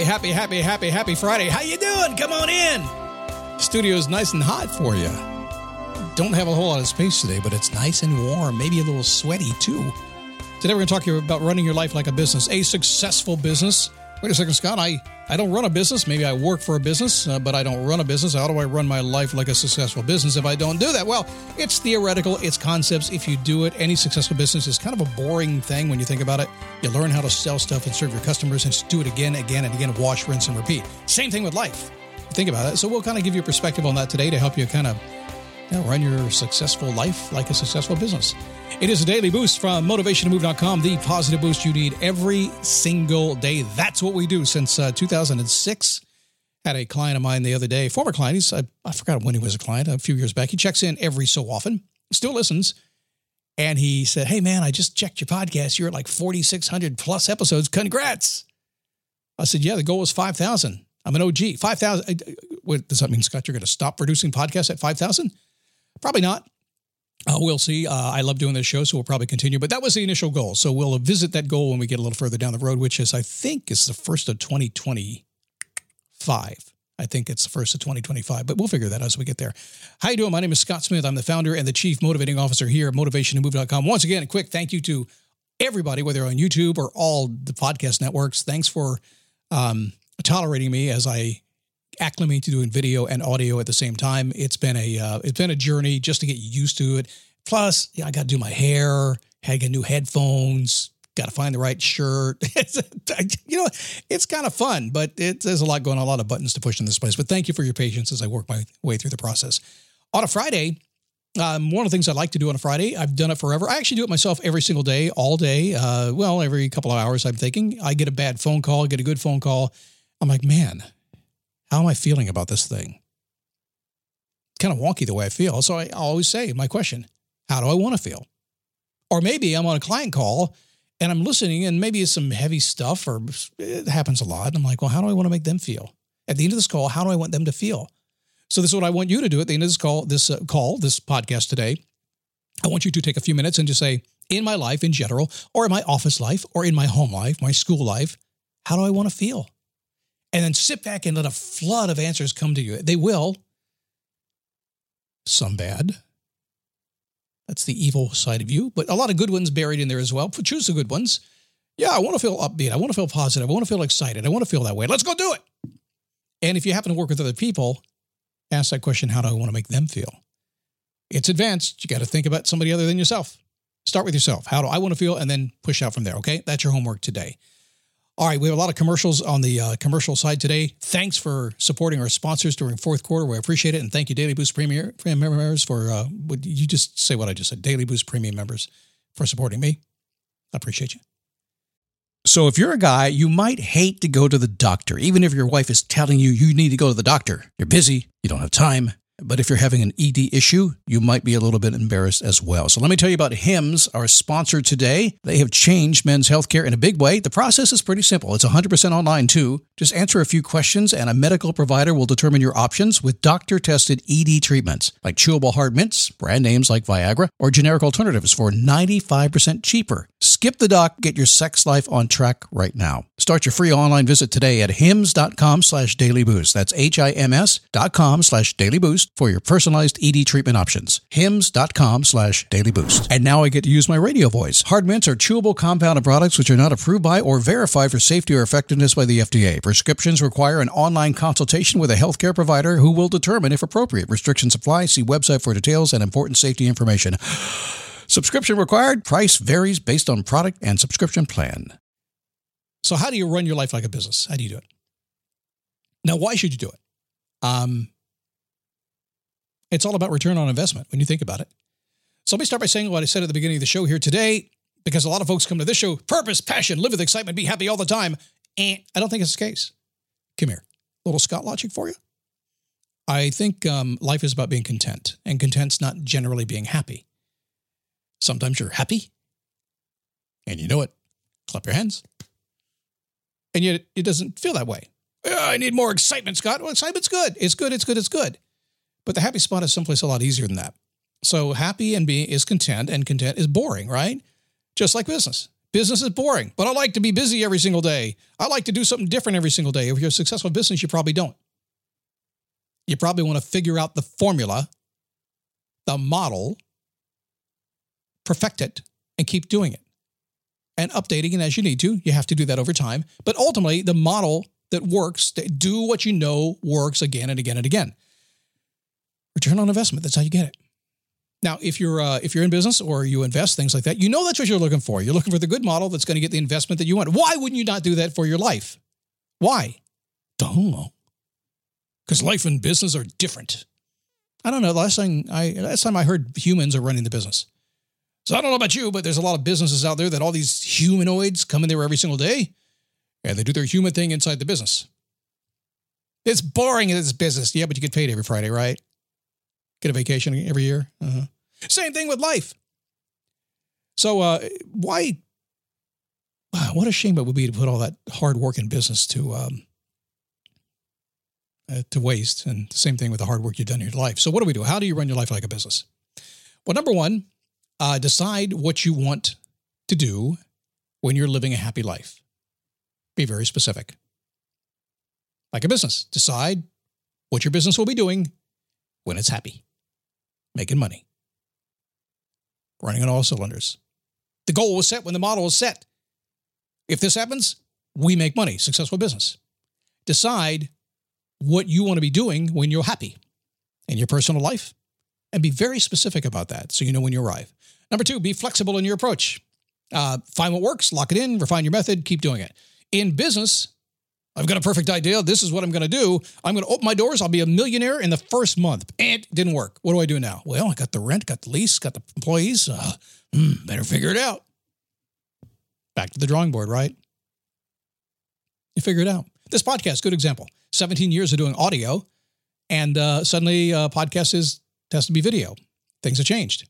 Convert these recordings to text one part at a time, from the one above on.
Happy, happy, happy, happy, happy Friday. How you doing? Come on in. Studio's nice and hot for you. Don't have a whole lot of space today, but it's nice and warm, maybe a little sweaty too. Today we're going to talk to you about running your life like a business, a successful business. Wait a second, Scott. I, I don't run a business. Maybe I work for a business, uh, but I don't run a business. How do I run my life like a successful business if I don't do that? Well, it's theoretical, it's concepts. If you do it, any successful business is kind of a boring thing when you think about it. You learn how to sell stuff and serve your customers and just do it again, again, and again, wash, rinse, and repeat. Same thing with life. Think about it. So we'll kind of give you a perspective on that today to help you kind of you know, run your successful life like a successful business. It is a daily boost from motivationtomove.com, the positive boost you need every single day. That's what we do since uh, 2006. Had a client of mine the other day, former client. He's I, I forgot when he was a client a few years back. He checks in every so often, still listens, and he said, "Hey man, I just checked your podcast. You're at like 4,600 plus episodes. Congrats!" I said, "Yeah, the goal was 5,000. I'm an OG. 5,000. What does that mean, Scott? You're going to stop producing podcasts at 5,000? Probably not. Uh, we'll see. Uh, I love doing this show, so we'll probably continue. But that was the initial goal. So we'll visit that goal when we get a little further down the road, which is, I think, is the first of 2025. I think it's the first of 2025, but we'll figure that out as we get there. How you doing? My name is Scott Smith. I'm the founder and the chief motivating officer here at motivationtomove.com. Once again, a quick thank you to everybody, whether on YouTube or all the podcast networks. Thanks for um, tolerating me as I acclimate to doing video and audio at the same time. It's been a uh, it's been a journey just to get used to it. Plus, I got to do my hair, had to get new headphones, got to find the right shirt. you know, it's kind of fun, but it, there's a lot going on, a lot of buttons to push in this place. But thank you for your patience as I work my way through the process. On a Friday, um, one of the things I like to do on a Friday, I've done it forever. I actually do it myself every single day, all day. Uh, well, every couple of hours, I'm thinking. I get a bad phone call, I get a good phone call. I'm like, man, how am I feeling about this thing? Kind of wonky the way I feel. So I always say my question, how do I want to feel? Or maybe I'm on a client call and I'm listening and maybe it's some heavy stuff or it happens a lot. And I'm like, well, how do I want to make them feel? At the end of this call, how do I want them to feel? So this is what I want you to do at the end of this call, this uh, call, this podcast today. I want you to take a few minutes and just say, in my life in general, or in my office life, or in my home life, my school life, how do I want to feel? And then sit back and let a flood of answers come to you. They will. Some bad. That's the evil side of you, but a lot of good ones buried in there as well. Choose the good ones. Yeah, I want to feel upbeat. I want to feel positive. I want to feel excited. I want to feel that way. Let's go do it. And if you happen to work with other people, ask that question how do I want to make them feel? It's advanced. You got to think about somebody other than yourself. Start with yourself. How do I want to feel? And then push out from there. Okay. That's your homework today. All right, we have a lot of commercials on the uh, commercial side today. Thanks for supporting our sponsors during fourth quarter. We appreciate it, and thank you, Daily Boost Premium, Premium members, for uh, would you just say what I just said? Daily Boost Premium members for supporting me. I appreciate you. So, if you're a guy, you might hate to go to the doctor, even if your wife is telling you you need to go to the doctor. You're busy, you don't have time, but if you're having an ED issue, you might be a little bit embarrassed as well. So let me tell you about HIMS, our sponsor today. They have changed men's healthcare in a big way. The process is pretty simple. It's 100% online too. Just answer a few questions and a medical provider will determine your options with doctor-tested ED treatments like chewable hard mints, brand names like Viagra, or generic alternatives for 95% cheaper. Skip the doc, get your sex life on track right now. Start your free online visit today at hims.com slash dailyboost. That's H-I-M-S dot com slash dailyboost for your personalized ED treatment options. hims.com slash dailyboost. And now I get to use my radio voice. Hard mints are chewable compound of products which are not approved by or verified for safety or effectiveness by the FDA. Prescriptions require an online consultation with a healthcare provider who will determine if appropriate. Restrictions apply. See website for details and important safety information. Subscription required. Price varies based on product and subscription plan. So, how do you run your life like a business? How do you do it? Now, why should you do it? Um, it's all about return on investment when you think about it. So, let me start by saying what I said at the beginning of the show here today, because a lot of folks come to this show purpose, passion, live with excitement, be happy all the time. And I don't think it's the case. Come here, little Scott logic for you. I think um, life is about being content, and content's not generally being happy. Sometimes you're happy, and you know it. Clap your hands. And yet it doesn't feel that way. I need more excitement, Scott. Well, excitement's good. It's good. It's good. It's good. But the happy spot is someplace a lot easier than that. So happy and being is content, and content is boring, right? Just like business. Business is boring, but I like to be busy every single day. I like to do something different every single day. If you're a successful business, you probably don't. You probably want to figure out the formula, the model, perfect it, and keep doing it and updating it as you need to. You have to do that over time. But ultimately, the model that works, do what you know works again and again and again. Return on investment, that's how you get it. Now, if you're uh, if you're in business or you invest things like that, you know that's what you're looking for. You're looking for the good model that's going to get the investment that you want. Why wouldn't you not do that for your life? Why? Don't know. Because life and business are different. I don't know. Last time I last time I heard humans are running the business. So I don't know about you, but there's a lot of businesses out there that all these humanoids come in there every single day and they do their human thing inside the business. It's boring as business. Yeah, but you get paid every Friday, right? Get a vacation every year. Uh-huh. Same thing with life. So uh, why? Wow, what a shame it would be to put all that hard work in business to um, uh, to waste. And the same thing with the hard work you've done in your life. So what do we do? How do you run your life like a business? Well, number one, uh, decide what you want to do when you're living a happy life. Be very specific. Like a business, decide what your business will be doing when it's happy, making money, running on all cylinders. The goal was set when the model is set. If this happens, we make money, successful business. Decide what you want to be doing when you're happy in your personal life and be very specific about that so you know when you arrive. Number two, be flexible in your approach. Uh, find what works, lock it in, refine your method, keep doing it. In business, I've got a perfect idea. This is what I'm going to do. I'm going to open my doors. I'll be a millionaire in the first month. And it didn't work. What do I do now? Well, I got the rent, got the lease, got the employees. Uh, hmm, better figure it out. Back to the drawing board, right? You figure it out. This podcast, good example. 17 years of doing audio, and uh, suddenly uh, podcast is has to be video. Things have changed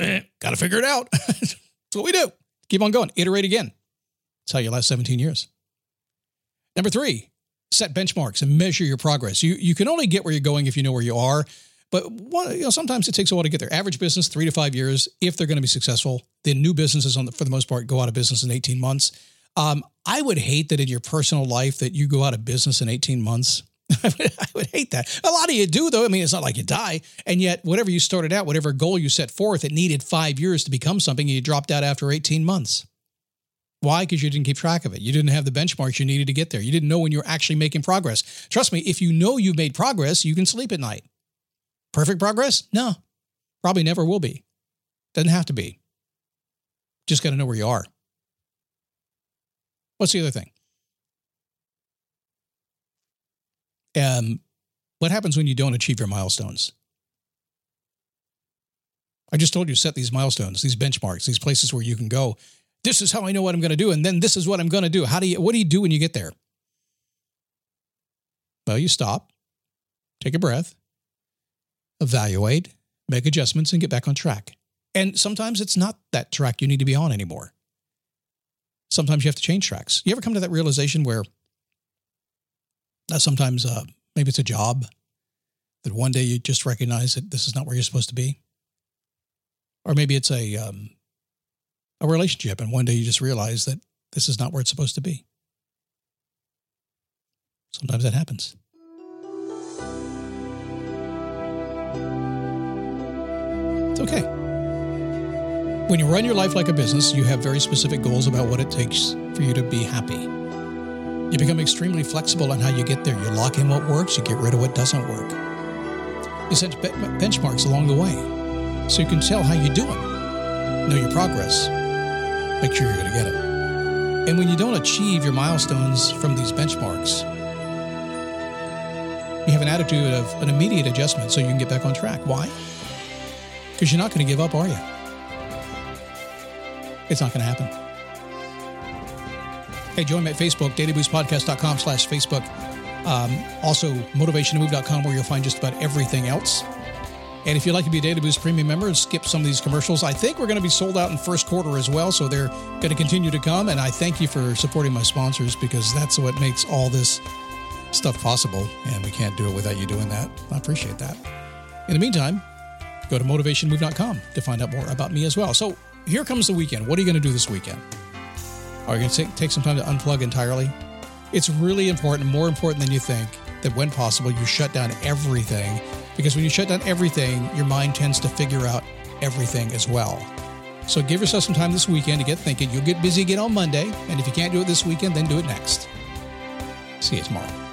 eh, got to figure it out. That's what we do. Keep on going. Iterate again. That's how you last 17 years. Number three, set benchmarks and measure your progress. You, you can only get where you're going if you know where you are. But one, you know, sometimes it takes a while to get there. Average business, three to five years, if they're going to be successful. Then new businesses, on the, for the most part, go out of business in 18 months. Um, I would hate that in your personal life that you go out of business in 18 months. I would, I would hate that. A lot of you do, though. I mean, it's not like you die. And yet, whatever you started out, whatever goal you set forth, it needed five years to become something, and you dropped out after 18 months. Why? Because you didn't keep track of it. You didn't have the benchmarks you needed to get there. You didn't know when you were actually making progress. Trust me, if you know you've made progress, you can sleep at night. Perfect progress? No, probably never will be. Doesn't have to be. Just got to know where you are. What's the other thing? Um, what happens when you don't achieve your milestones? I just told you set these milestones, these benchmarks, these places where you can go. This is how I know what I'm going to do, and then this is what I'm going to do. How do you? What do you do when you get there? Well, you stop, take a breath, evaluate, make adjustments, and get back on track. And sometimes it's not that track you need to be on anymore. Sometimes you have to change tracks. You ever come to that realization where sometimes uh, maybe it's a job that one day you just recognize that this is not where you're supposed to be, or maybe it's a um, a relationship, and one day you just realize that this is not where it's supposed to be. Sometimes that happens. It's okay. When you run your life like a business, you have very specific goals about what it takes for you to be happy. You become extremely flexible on how you get there. You lock in what works, you get rid of what doesn't work. You set benchmarks along the way so you can tell how you're doing, know your progress, make sure you're going to get it. And when you don't achieve your milestones from these benchmarks, you have an attitude of an immediate adjustment so you can get back on track. Why? Because you're not going to give up, are you? It's not going to happen. Hey, join me at Facebook, dailyboostpodcast.com slash Facebook. Um, also, motivationtomove.com, where you'll find just about everything else. And if you'd like to be a Daily Boost Premium member and skip some of these commercials, I think we're going to be sold out in first quarter as well. So they're going to continue to come. And I thank you for supporting my sponsors because that's what makes all this stuff possible. And we can't do it without you doing that. I appreciate that. In the meantime, go to motivationmove.com to find out more about me as well. So here comes the weekend. What are you going to do this weekend? Are you going to take, some time to unplug entirely? It's really important, more important than you think, that when possible, you shut down everything. Because when you shut down everything, your mind tends to figure out everything as well. So give yourself some time this weekend to get thinking. You'll get busy again on Monday. And if you can't do it this weekend, then do it next. See you tomorrow.